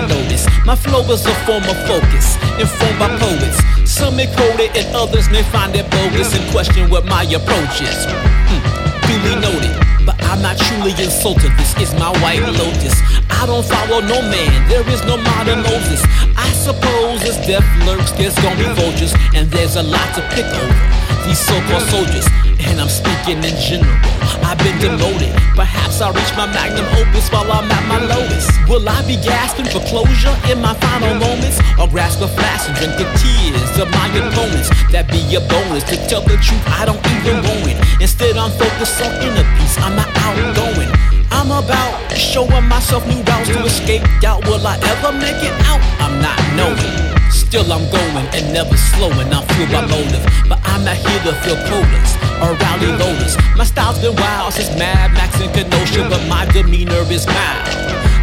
I notice my flow is a form of focus, informed by poets. Some may quote it and others may find it bogus and question what my approach is. Hmm, duly noted, but I'm not truly insulted. This is my white lotus. I don't follow no man, there is no modern Moses. I suppose as death lurks, there's gonna be vultures, and there's a lot to pick over. These so-called soldiers, and I'm speaking in general. I've been demoted. Perhaps I'll reach my magnum opus while I'm at my lowest. Will I be gasping for closure in my final moments? Or grasp a flask and drink the tears of my opponents? That be a bonus. To tell the truth, I don't even want it. Instead, I'm focused on inner peace. I'm not outgoing. I'm about showing myself new routes to escape doubt. Will I ever make it out? I'm not knowing. Still I'm going and never slowing. I'm fueled by motive, but I'm not here to feel quotas rally voters. My style's been wild since Mad Max and Kenosha, but my demeanor is mild,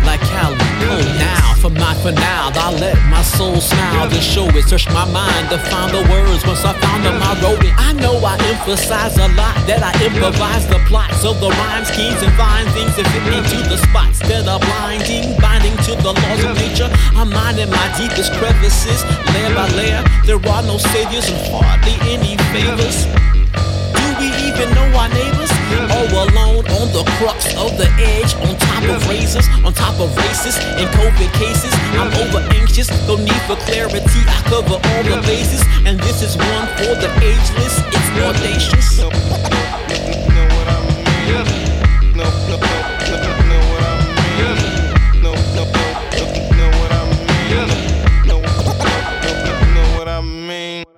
like Cali. Oh, now for my finale, I let my soul smile to show it. Search my mind to find the words. Once I found them, I wrote it. I know I emphasize a lot that I improvise the plots of the rhyme schemes and find things that fit into the spots that are blinding, binding to the laws of nature. I'm minding my deepest crevices, layer by layer. There are no saviors and hardly any favors. Our neighbors? All alone on the crux of the edge, on top of razors, on top of racists and COVID cases. I'm over anxious, no need for clarity. I cover all the bases, and this is one for the ageless. It's audacious.